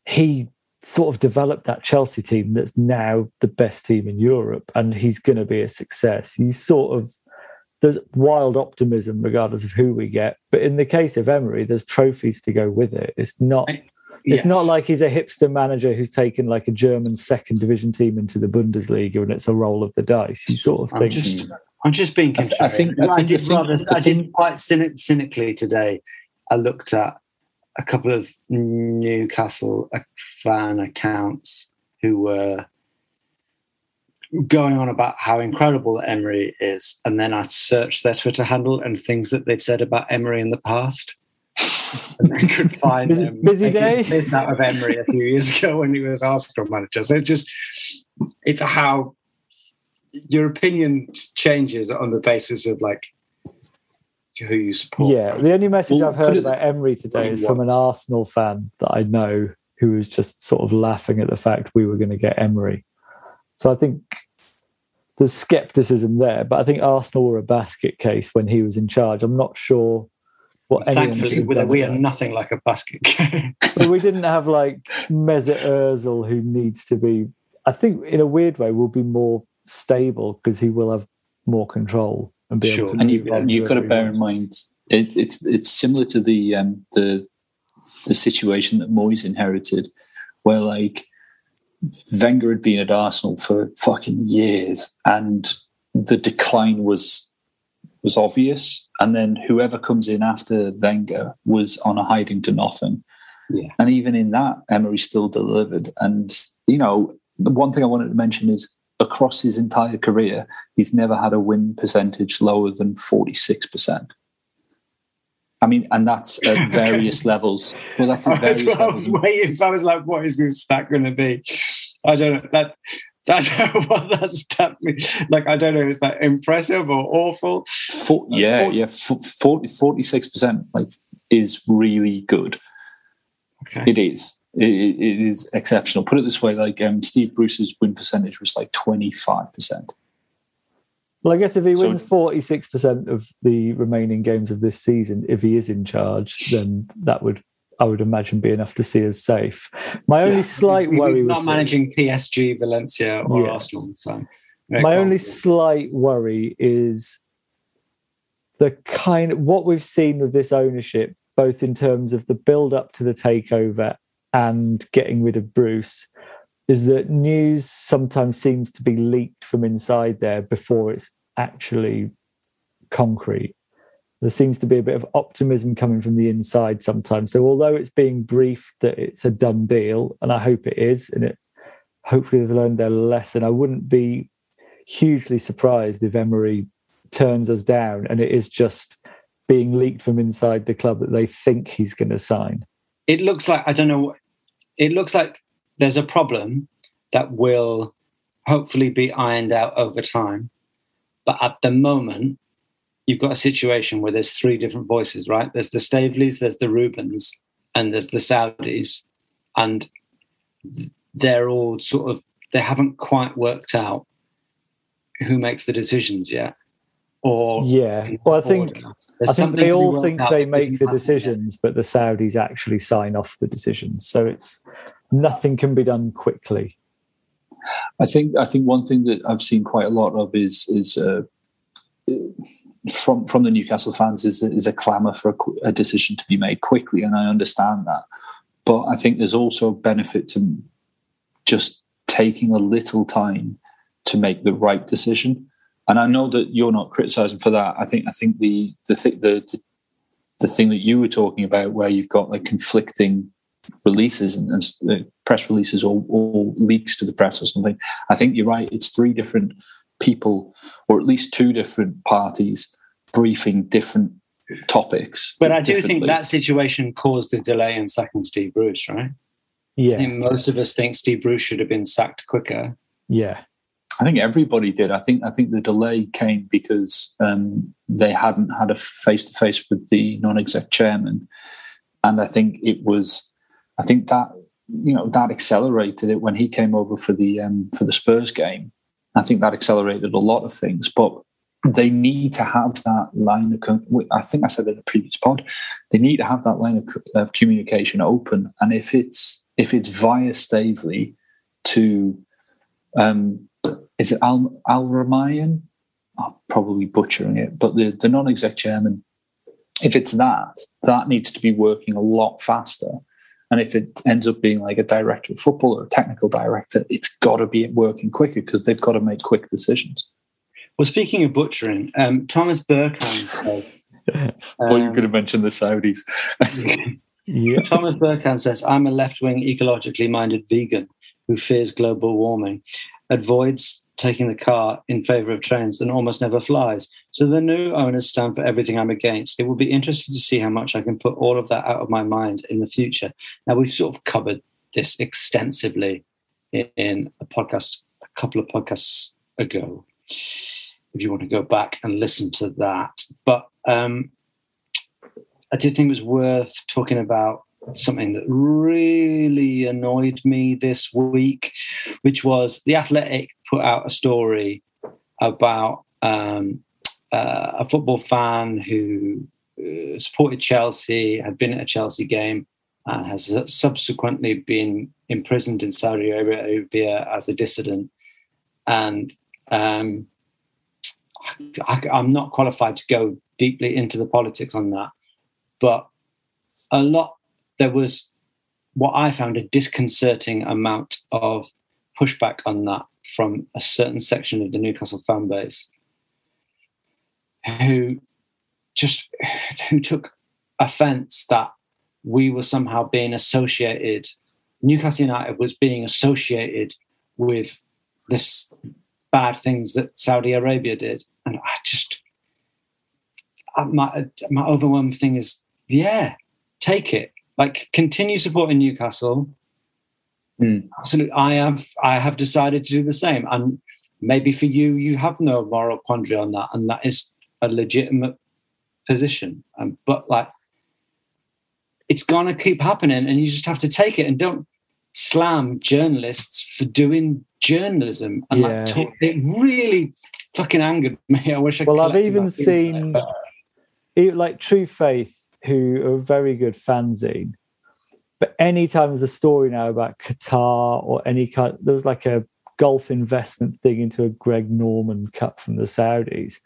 he sort of developed that Chelsea team that's now the best team in Europe and he's going to be a success. You sort of, there's wild optimism regardless of who we get. But in the case of Emery, there's trophies to go with it. It's not. It's Yeah. not like he's a hipster manager who's taken like a German second division team into the Bundesliga and it's a roll of the dice. You sort of I'm think, just, I'm just being I contrarian. I think- I I think the did rather, I thing- did quite cynic, cynically today. I looked at a couple of Newcastle uh, fan accounts who were going on about how incredible Emery is, and then I searched their Twitter handle and things that they'd said about Emery in the past. And I could find Busy- them busy day? piss out of Emery a few years ago when he was Arsenal manager. So it's just it's how your opinion changes on the basis of like who you support. yeah. The only message Well, I've heard about Emery today is from an. Arsenal fan that I know who was just sort of laughing at the fact we were going to get Emery. So I think there's skepticism there, but I think Arsenal were a basket case when he was in charge. I'm not sure what Thankfully, we, done we about are nothing like a basket case. but we didn't have like Mesut Ozil who needs to be. I think in a weird way we'll be more stable because he will have more control and be Sure. able to. and you, you've got to bear in mind it, it's it's similar to the um, the the situation that Moyes inherited, where like Wenger had been at Arsenal for fucking years, and the decline was was obvious, and then whoever comes in after Wenger was on a hiding to nothing. Yeah. And even in that, Emery still delivered. And you know, the one thing I wanted to mention is across his entire career, he's never had a win percentage lower than 46%. I mean, and that's at various levels. Well, that's at That's various what I levels. was waiting. for. I was like, "What is this stat going to be?" I don't know. That I don't know what that stat means. Like, I don't know. Is that impressive or awful? For, yeah, yeah, f- 40, 46% like, is really good. Okay. It is. It, it it is exceptional. Put it this way: like um, Steve Bruce's win percentage was like twenty five percent. Well, I guess if he So- wins forty six percent of the remaining games of this season, if he is in charge, then that would, I would imagine, be enough to see us safe. My only slight He- worry, He's with not this- managing PSG, Valencia, or Yeah. Arsenal this time. No, my only be. slight worry is the kind what we've seen with this ownership, both in terms of the build up to the takeover and getting rid of Bruce, is that news sometimes seems to be leaked from inside there before it's actually concrete. There seems to be a bit of optimism coming from the inside sometimes. So although it's being briefed that it's a done deal, and I hope it is, and it hopefully they've learned their lesson, I wouldn't be hugely surprised if Emery turns us down and it is just being leaked from inside the club that they think he's going to sign. it looks like I don't know. It looks like there's a problem that will hopefully be ironed out over time. But at the moment, you've got a situation where there's three different voices, right? There's the Staveleys, there's the Reubens, and there's the Saudis. And they're all sort of they haven't quite worked out who makes the decisions yet. Or yeah, well, I think I think they all think they make the happening yet. decisions, but the Saudis actually sign off the decisions. So it's nothing can be done quickly. I think I think one thing that I've seen quite a lot of is is uh, from from the Newcastle fans is is a clamour for a, a decision to be made quickly, and I understand that. But I think there's also a benefit to just taking a little time to make the right decision. And I know that you're not criticising for that. I think I think the the th- the, the the thing that you were talking about, where you've got like conflicting releases and, and uh, press releases or, or leaks to the press or something. I think you're right. It's three different people, or at least two different parties, briefing different topics. But I do think that situation caused a delay in sacking Steve Bruce, right? I Yeah, think most of us think Steve Bruce should have been sacked quicker. yeah, I think everybody did. I think I think the delay came because um, they hadn't had a face to face with the non-exec chairman, and I think it was. I think that you know that accelerated it when he came over for the um, for the Spurs game. I think that accelerated a lot of things, but they need to have that line of. I think I said in the previous pod, they need to have that line of, of communication open, and if it's if it's via Staveley to um, is it Al Al Rumayyan? I'm probably butchering it, but the, the non-exec chairman, if it's that, that needs to be working a lot faster. And if it ends up being like a director of football or a technical director, it's got to be working quicker because they've got to make quick decisions. Well, speaking of butchering, um, Thomas Burkhan says. or you're um, going to mention the Saudis. yeah. Thomas Burkhan says, I'm a left wing, ecologically minded vegan who fears global warming, avoids taking the car in favor of trains, and almost never flies. So the new owners stand for everything I'm against. It will be interesting to see how much I can put all of that out of my mind in the future. Now, we've sort of covered this extensively in, a podcast, a couple of podcasts ago, if you want to go back and listen to that. But um, I did think it was worth talking about something that really annoyed me this week, which was the Athletic put out a story about um, uh, a football fan who uh, supported Chelsea, had been at a Chelsea game, and has subsequently been imprisoned in Saudi Arabia as a dissident. And um, I, I'm not qualified to go deeply into the politics on that, but a lot there was what I found a disconcerting amount of pushback on that from a certain section of the Newcastle fan base who just who took offense that we were somehow being associated Newcastle United was being associated with this bad things that Saudi Arabia did and I just my my overwhelming thing is yeah take it like continue supporting Newcastle. Mm. Absolutely, I have. I have decided to do the same, and maybe for you, you have no moral quandary on that, and that is a legitimate position. Um, but like, it's gonna keep happening, and you just have to take it, and don't slam journalists for doing journalism. And Yeah. like, it really fucking angered me. I wish I. Well, I've even seen better. e- like True Faith, who are a very good fanzine. But anytime there's a story now about Qatar or any kind, there was like a golf investment thing into a Greg Norman Cup from the Saudis.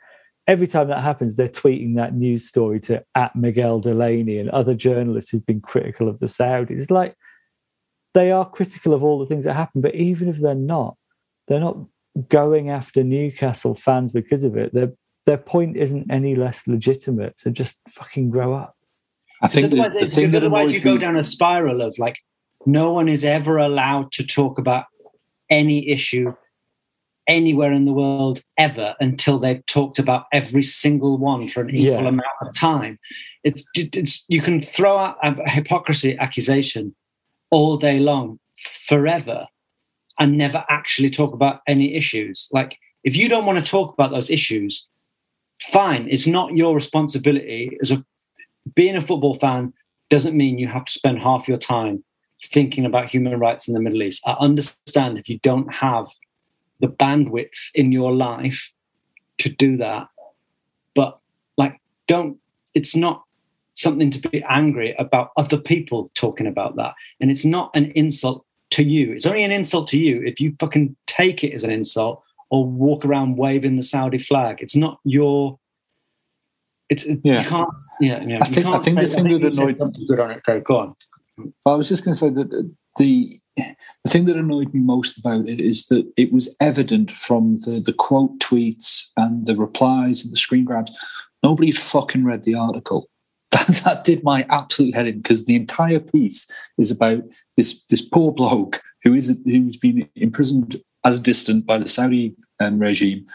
Every time that happens, they're tweeting that news story to at Miguel Delaney and other journalists who've been critical of the Saudis. It's like they are critical of all the things that happen, but even if they're not, they're not going after Newcastle fans because of it. Their their point isn't any less legitimate. So just fucking grow up. I think the, otherwise, the thing that otherwise you go me- down a spiral of like no one is ever allowed to talk about any issue anywhere in the world ever until they've talked about every single one for an equal Yeah. amount of time. It's, it's you can throw out a hypocrisy accusation all day long, forever, and never actually talk about any issues. Like if you don't want to talk about those issues, fine. It's not your responsibility as a being a football fan doesn't mean you have to spend half your time thinking about human rights in the Middle East. I understand if you don't have the bandwidth in your life to do that, but like, don't, it's not something to be angry about other people talking about that. And it's not an insult to you. It's only an insult to you if you fucking take it as an insult or walk around waving the Saudi flag. It's not your. It's Yeah. you can't. Yeah, yeah. I think- I think the thing think that annoyed- something good on it. Go, go on. I was just going to say that the the thing that annoyed me most about it is that it was evident from the the quote tweets and the replies and the screen grabs. Nobody fucking read the article. That, that did my absolute head in because the entire piece is about this this poor bloke who is who's been imprisoned as a dissident by the Saudi um, regime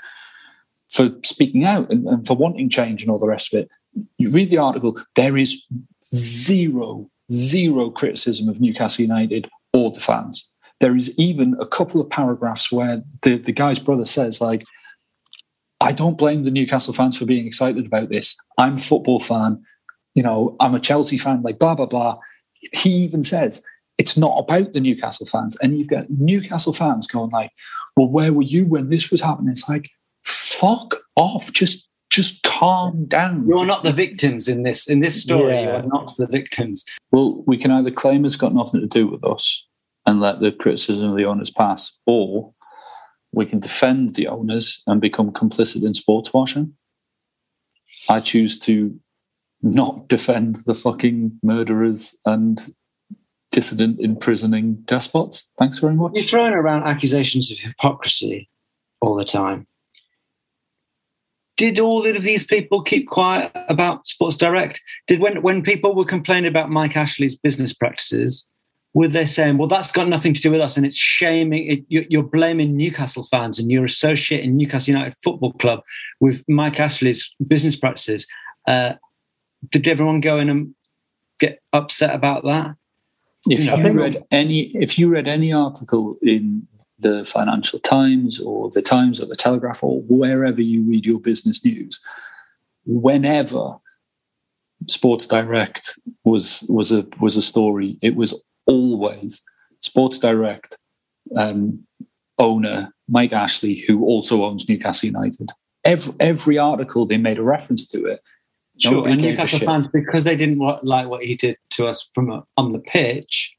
for speaking out and, and for wanting change and all the rest of it. You read the article, there is zero, zero criticism of Newcastle United or the fans. There is even a couple of paragraphs where the, the guy's brother says, like, I don't blame the Newcastle fans for being excited about this. I'm a football fan. You know, I'm a Chelsea fan, like, blah, blah, blah. He even says, it's not about the Newcastle fans. And you've got Newcastle fans going like, well, where were you when this was happening? It's like, fuck off. Just just calm down. You're not the victims in this in this story. You are not the victims. Well, we can either claim it's got nothing to do with us and let the criticism of the owners pass, or we can defend the owners and become complicit in sports washing. I choose to not defend the fucking murderers and dissident imprisoning despots. Thanks very much. You're throwing around accusations of hypocrisy all the time. Did all of these people keep quiet about Sports Direct? Did when when people were complaining about Mike Ashley's business practices, were they saying, "Well, that's got nothing to do with us," and it's shaming it, you- you're blaming Newcastle fans and you're associating Newcastle United Football Club with Mike Ashley's business practices? Uh, did everyone go in and get upset about that? If. You read any, if you read any article in the Financial Times or the Times or the Telegraph or wherever you read your business news, whenever Sports Direct was was a was a story, it was always Sports Direct um, owner Mike Ashley, who also owns Newcastle United. Every every article they made a reference to it. Sure, and Newcastle fans, because they didn't like what he did to us from a, on the pitch,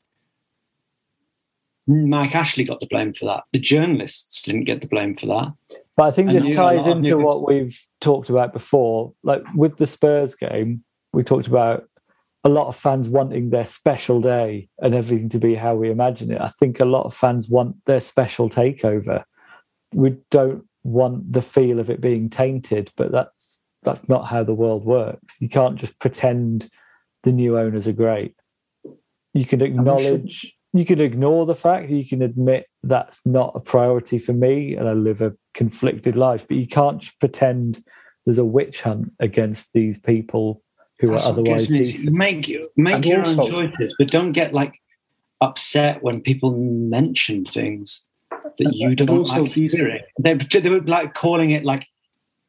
Mike Ashley got the blame for that. The journalists didn't get the blame for that. But I think And this ties into Newcastle- what we've talked about before. Like with the Spurs game, we talked about a lot of fans wanting their special day and everything to be how we imagine it. I think a lot of fans want their special takeover. We don't want the feel of it being tainted, but that's that's not how the world works. You can't just pretend the new owners are great. You can acknowledge you can ignore the fact you can admit that's not a priority for me and I live a conflicted life, but you can't pretend there's a witch hunt against these people who That's are otherwise decent. Make you make And your also- own choices, but don't get like upset when people mention things that you don't also like these- hearing. They, they were like calling it like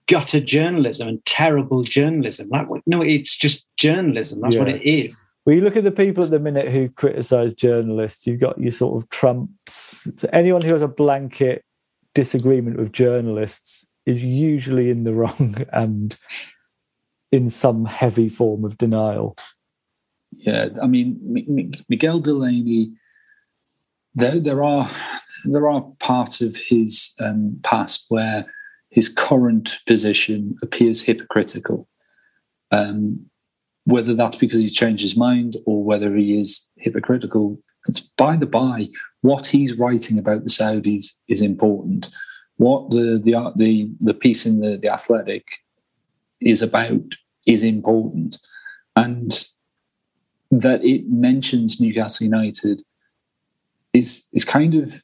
gutter journalism and terrible journalism. Like, no, it's just journalism. That's what it is. Well, you look at the people at the minute who criticize journalists, you've got your sort of Trumps. So anyone who has a blanket disagreement with journalists is usually in the wrong and in some heavy form of denial. Yeah, I mean M- M- Miguel Delaney. There, there are there are parts of his um, past where his current position appears hypocritical. Um, whether that's because he's changed his mind or whether he is hypocritical, it's by the by. What he's writing about the Saudis is important. What the the the the piece in the the Athletic is about is important, and that it mentions Newcastle United is is kind of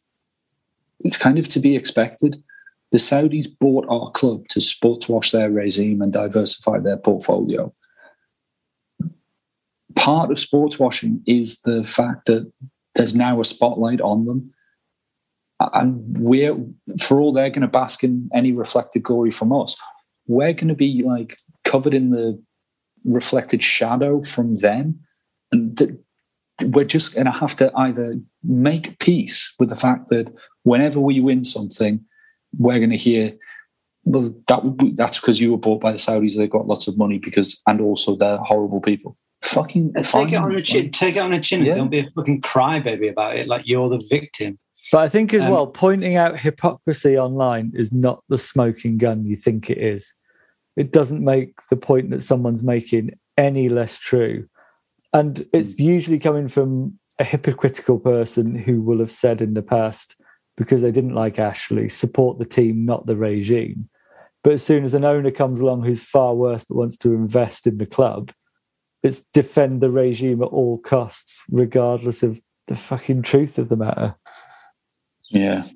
it's kind of to be expected. The Saudis bought our club to sports wash their regime and diversify their portfolio. Part of sports washing is the fact that there's now a spotlight on them. And we're for all they're going to bask in any reflected glory from us, we're going to be like covered in the reflected shadow from them and we're just going to have to either make peace with the fact that whenever we win something, we're going to hear, well, that that's because you were bought by the Saudis. They've got lots of money because, and also they're horrible people. Fucking take it on the chin. Take it on the chin. Yeah. Don't be a fucking crybaby about it. Like you're the victim. But I think as um, well, pointing out hypocrisy online is not the smoking gun you think it is. It doesn't make the point that someone's making any less true. And it's hmm. usually coming from a hypocritical person who will have said in the past, because they didn't like Ashley, support the team, not the regime. But as soon as an owner comes along who's far worse but wants to invest in the club, it's defend the regime at all costs, regardless of the fucking truth of the matter. Yeah.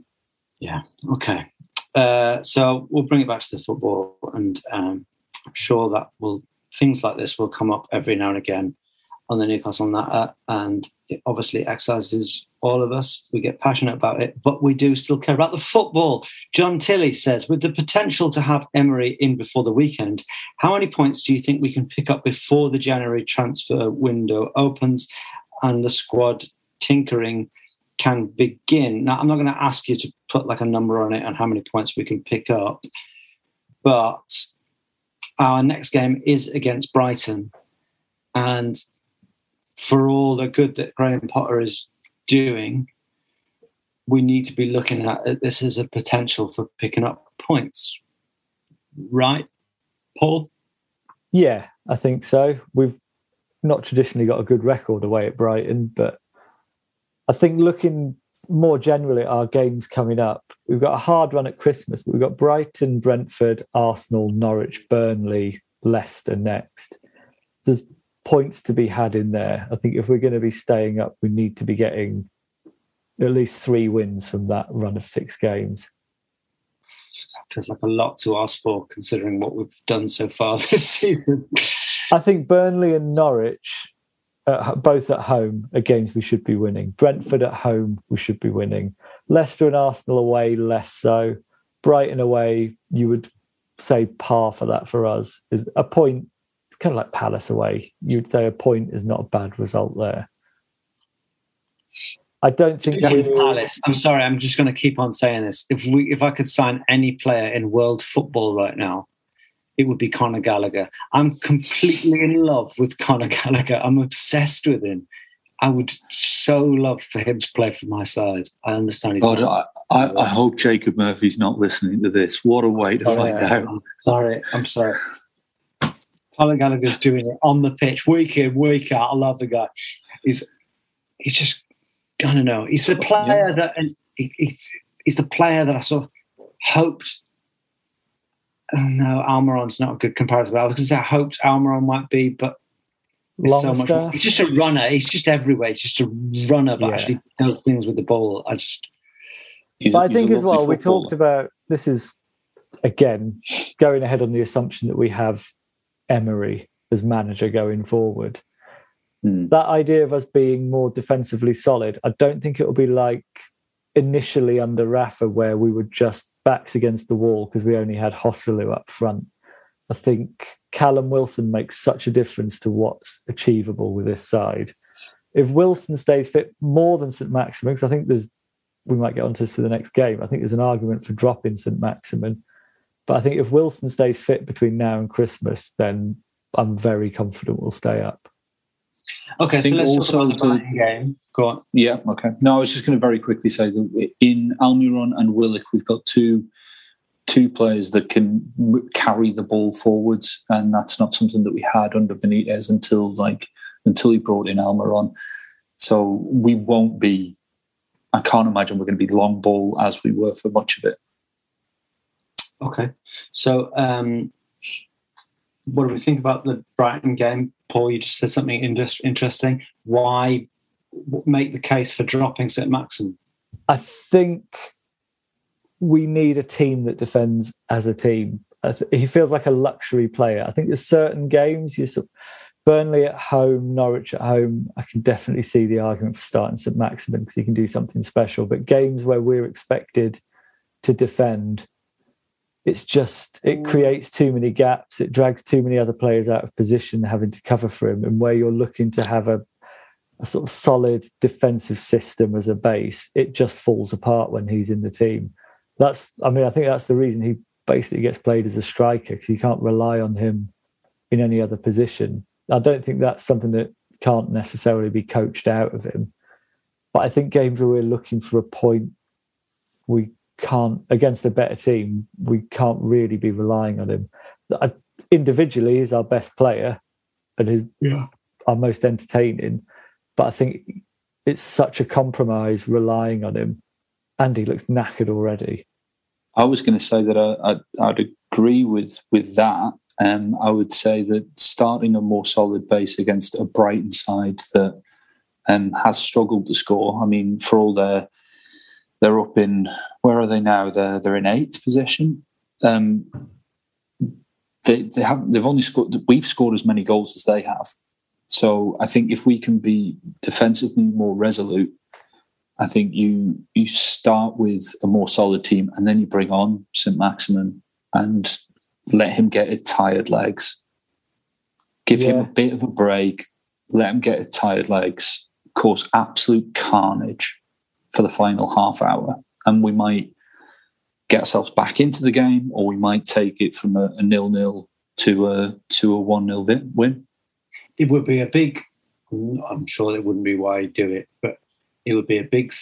Yeah. Okay. Uh, so we'll bring it back to the football, and um, I'm sure that will things like this will come up every now and again on the Newcastle Natter, and it obviously excises all of us. We get passionate about it, but we do still care about the football. John Tilley says, with the potential to have Emery in before the weekend, how many points do you think we can pick up before the January transfer window opens and the squad tinkering can begin? Now, I'm not going to ask you to put like a number on it and how many points we can pick up, but our next game is against Brighton. And for all the good that Graham Potter is doing, we need to be looking at this as a potential for picking up points. Right, Paul? Yeah, I think so. We've not traditionally got a good record away at Brighton, but I think looking more generally at our games coming up, we've got a hard run at Christmas. but We've got Brighton, Brentford, Arsenal, Norwich, Burnley, Leicester next. There's points to be had in there. I think if we're going to be staying up, we need to be getting at least three wins from that run of six games. That feels like a lot to ask for, considering what we've done so far this season. I think Burnley and Norwich, uh, both at home, are games we should be winning. Brentford at home, we should be winning. Leicester and Arsenal away, less so. Brighton away, you would say par for that for us is a point kind of like Palace away. You'd say a point is not a bad result there. I don't think we... Palace. I'm sorry. I'm just going to keep on saying this. If we, if I could sign any player in world football right now, it would be Conor Gallagher. I'm completely in love with Conor Gallagher. I'm obsessed with him. I would so love for him to play for my side. I understand. God, I, I, I, hope Jacob Murphy's not listening to this. What a way to find out. I'm sorry. I'm sorry. Conor Gallagher's doing it on the pitch, week in, week out. I love the guy. He's he's just I don't know. He's the player yeah. that and he, he's, he's the player that I sort of hoped. Oh no, Almiron's not a good comparison. I was going to say I hoped Almiron might be, but so much. He's just a runner. He's just everywhere. He's just a runner, but yeah. actually does things with the ball. I just. He's, but I think as well, we talked about this is again going ahead on the assumption that we have Emery as manager going forward. Mm. That idea of us being more defensively solid, I don't think it will be like initially under Rafa, where we were just backs against the wall because we only had Joselu up front. I think Callum Wilson makes such a difference to what's achievable with this side. If Wilson stays fit more than St Maximin, because I think there's we might get onto this for the next game. I think there's an argument for dropping St Maximin but I think if Wilson stays fit between now and Christmas, then I'm very confident we'll stay up. Okay, so let's also talk about the game. Go on. Yeah, okay. No, I was just going to very quickly say that in Almiron and Willock, we've got two two players that can carry the ball forwards, and that's not something that we had under Benitez until like until he brought in Almiron. So we won't be. I can't imagine we're going to be long ball as we were for much of it. Okay. So, um, what do we think about the Brighton game? Paul, you just said something interesting. Why make the case for dropping St. Maxim? I think we need a team that defends as a team. He feels like a luxury player. I think there's certain games you Burnley at home, Norwich at home. I can definitely see the argument for starting St Maximin because he can do something special. But games where we're expected to defend, it's just it mm. creates too many gaps it drags too many other players out of position having to cover for him and where you're looking to have a a sort of solid defensive system as a base, it just falls apart when he's in the team. That's, I mean, I think that's the reason he basically gets played as a striker because you can't rely on him in any other position. I don't think that's something that can't necessarily be coached out of him. But I think games where we're looking for a point, we can't against a better team. We can't really be relying on him. I, individually, he's our best player and he's Yeah. our most entertaining. But I think it's such a compromise relying on him. And he looks knackered already. I was going to say that I, I, I'd agree with with that. Um, I would say that starting a more solid base against a Brighton side that um, has struggled to score. I mean, for all their they're up in where are they now? They're they're in eighth position. Um, they they have they've only scored. We've scored as many goals as they have. So I think if we can be defensively more resolute, I think you you start with a more solid team and then you bring on St Maximin and let him get his tired legs. Give him a bit of a break. Let him get his tired legs. Cause absolute carnage for the final half hour, and we might get ourselves back into the game, or we might take it from a, a nil nil to a to a one nil win. It would be a big, I'm sure it wouldn't be why he'd do it, but it would be a big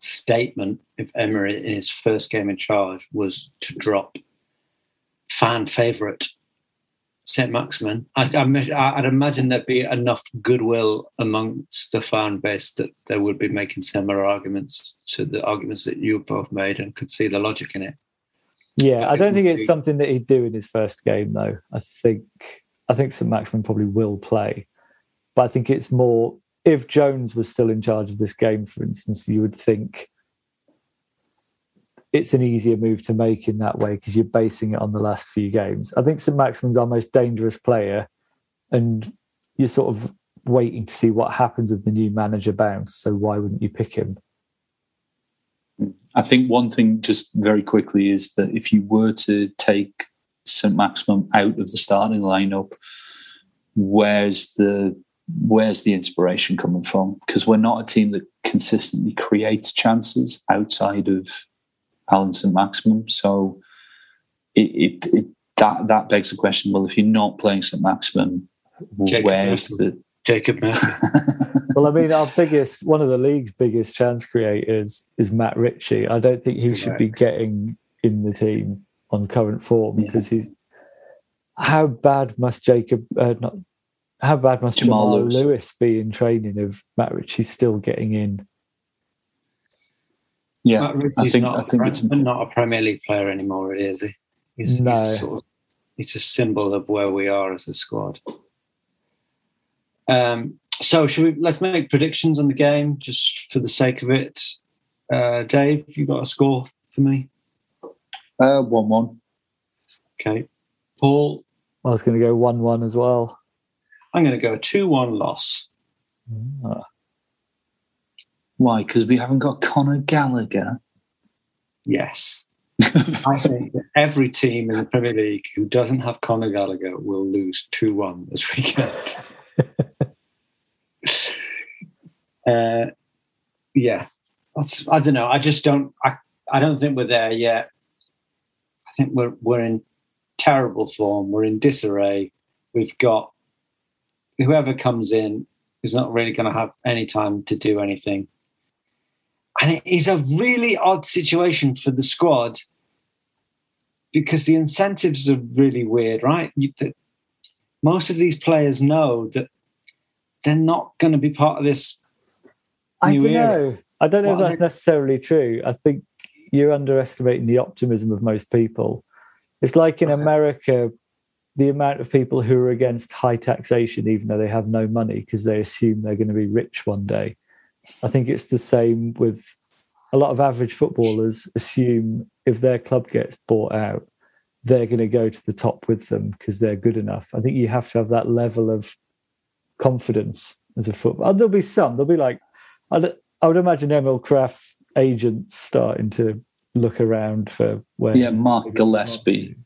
statement if Emery in his first game in charge was to drop fan favourite St Maximin. I, I'd imagine there'd be enough goodwill amongst the fan base that they would be making similar arguments to the arguments that you both made and could see the logic in it. Yeah, I don't think it's something that he'd do in his first game, though. I think I think St Maximin probably will play, but I think it's more if Jones was still in charge of this game, for instance, you would think it's an easier move to make in that way because you're basing it on the last few games. I think St Maximin's our most dangerous player, and you're sort of waiting to see what happens with the new manager bounce. So why wouldn't you pick him? I think one thing, just very quickly, is that if you were to take St Maximin out of the starting lineup, where's the where's the inspiration coming from? Because we're not a team that consistently creates chances outside of Alan St Maximin. So it, it, it that that begs the question: Well, if you're not playing St Maximin, Jacob where's Murphy. the Jacob Murphy. Well, I mean, our biggest, one of the league's biggest chance creators is Matt Ritchie. I don't think he should be getting in the team on current form Yeah. because he's. How bad must Jacob, uh, not, how bad must Jamal Jamal, Lewis. Lewis. be in training if Matt Ritchie's still getting in? Yeah? Matt I think not, I think a, it's not a Premier League player anymore, is he? He's, No. he's, sort of, he's a symbol of where we are as a squad. Um, so, should we? Let's make predictions on the game, just for the sake of it. Uh, Dave, you got a score for me? uh, one one. Okay. Paul, I was going to go 1 1 as well. I'm going to go two-one loss. Ah, Why? Because we haven't got Conor Gallagher. Yes. I think every team in the Premier League who doesn't have Conor Gallagher will lose 2 1 this weekend. uh, yeah. That's, I don't know. I just don't. I, I don't think we're there yet. I think we're we're in terrible form. We're in disarray. We've got whoever comes in is not really going to have any time to do anything. And it is a really odd situation for the squad because the incentives are really weird, right? You, the, most of these players know that they're not going to be part of this. I don't era. know. I don't know What if that's they- necessarily true. I think you're underestimating the optimism of most people. It's like in America, the amount of people who are against high taxation, even though they have no money, because they assume they're going to be rich one day. I think it's the same with a lot of average footballers assume if their club gets bought out, they're going to go to the top with them because they're good enough. I think you have to have that level of confidence as a footballer. There'll be some. There'll be like, I'd, I would imagine Emil Krafth's agents starting to look around for where. Yeah, Mark Gillespie.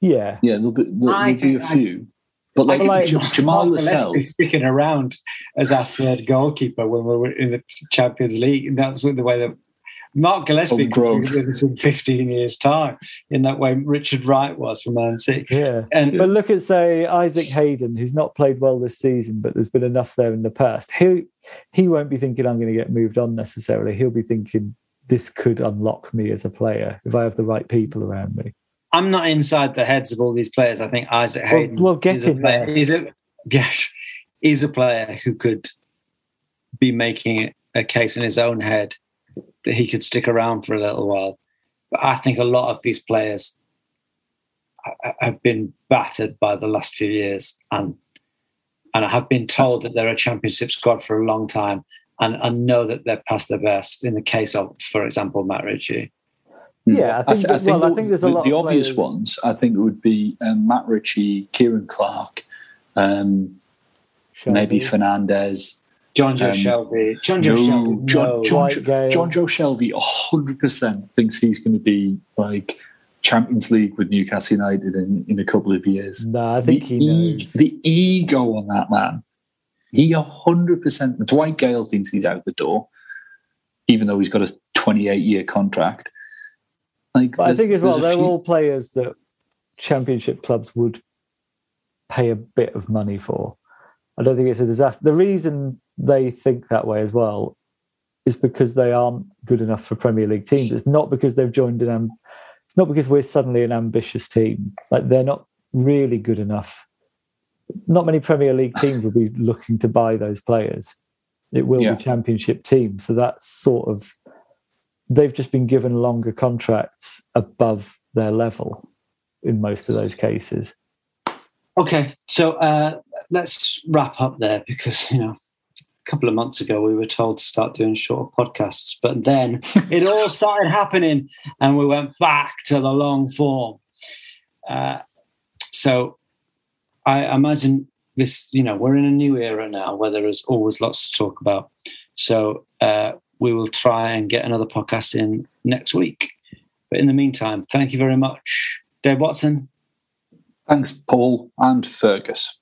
Yeah, Yeah, there'll be, there'll, I there'll be a think I- few. But like, like Jamal Lascelles sticking around as our third goalkeeper when we were in the Champions League. and That was the way that Mark Gillespie could be with us in 15 years' time, in that way Richard Wright was for Man City. Yeah. And, but look at, say, Isaac Hayden, who's not played well this season, but there's been enough there in the past. He, he won't be thinking I'm going to get moved on necessarily. He'll be thinking this could unlock me as a player if I have the right people around me. I'm not inside the heads of all these players. I think Isaac Hayden. Well, well get in player, there. He's a, yes, he's a player who could be making a case in his own head that he could stick around for a little while. But I think a lot of these players have been battered by the last few years, and and I have been told that they're a championship squad for a long time, and I know that they're past their best. In the case of, for example, Matt Ritchie. Yeah, I think, I, I think, well, the, I think there's a lot the obvious players. ones. I think would be um, Matt Ritchie, Ciaran Clark, um, maybe Fernandez, Jonjo um, Shelvey. Jonjo no, Shelvey. John, no. John, John, John Joe Shelvey, hundred percent thinks he's going to be like Champions League with Newcastle United in, in a couple of years. No, I think the he knows. E- the ego on that man. He hundred percent. Dwight Gayle thinks he's out the door, even though he's got a twenty-eight year contract. Like, but I think as well, they're few... all players that championship clubs would pay a bit of money for. I don't think it's a disaster. The reason they think that way as well is because they aren't good enough for Premier League teams. It's not because they've joined an. Am- it's not because we're suddenly an ambitious team. Like they're not really good enough. Not many Premier League teams will be looking to buy those players. It will yeah. be Championship teams. So that's sort of they've just been given longer contracts above their level in most of those cases. Okay, so uh, let's wrap up there because you know a couple of months ago we were told to start doing shorter podcasts, but then it all started happening and we went back to the long form. Uh, so I imagine this, you know, we're in a new era now where there is always lots to talk about. So uh, we will try and get another podcast in next week. But in the meantime, thank you very much, Dave Watson. Thanks, Paul and Fergus.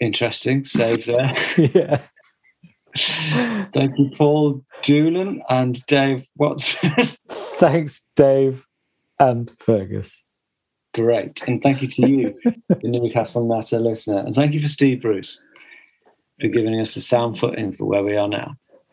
Interesting save there. yeah. Thank you, Paul Doolan and Dave Watson. Thanks, Dave and Fergus. Great. And thank you to you, the Newcastle Natter listener. And thank you for Steve Bruce for giving us the sound footing for where we are now.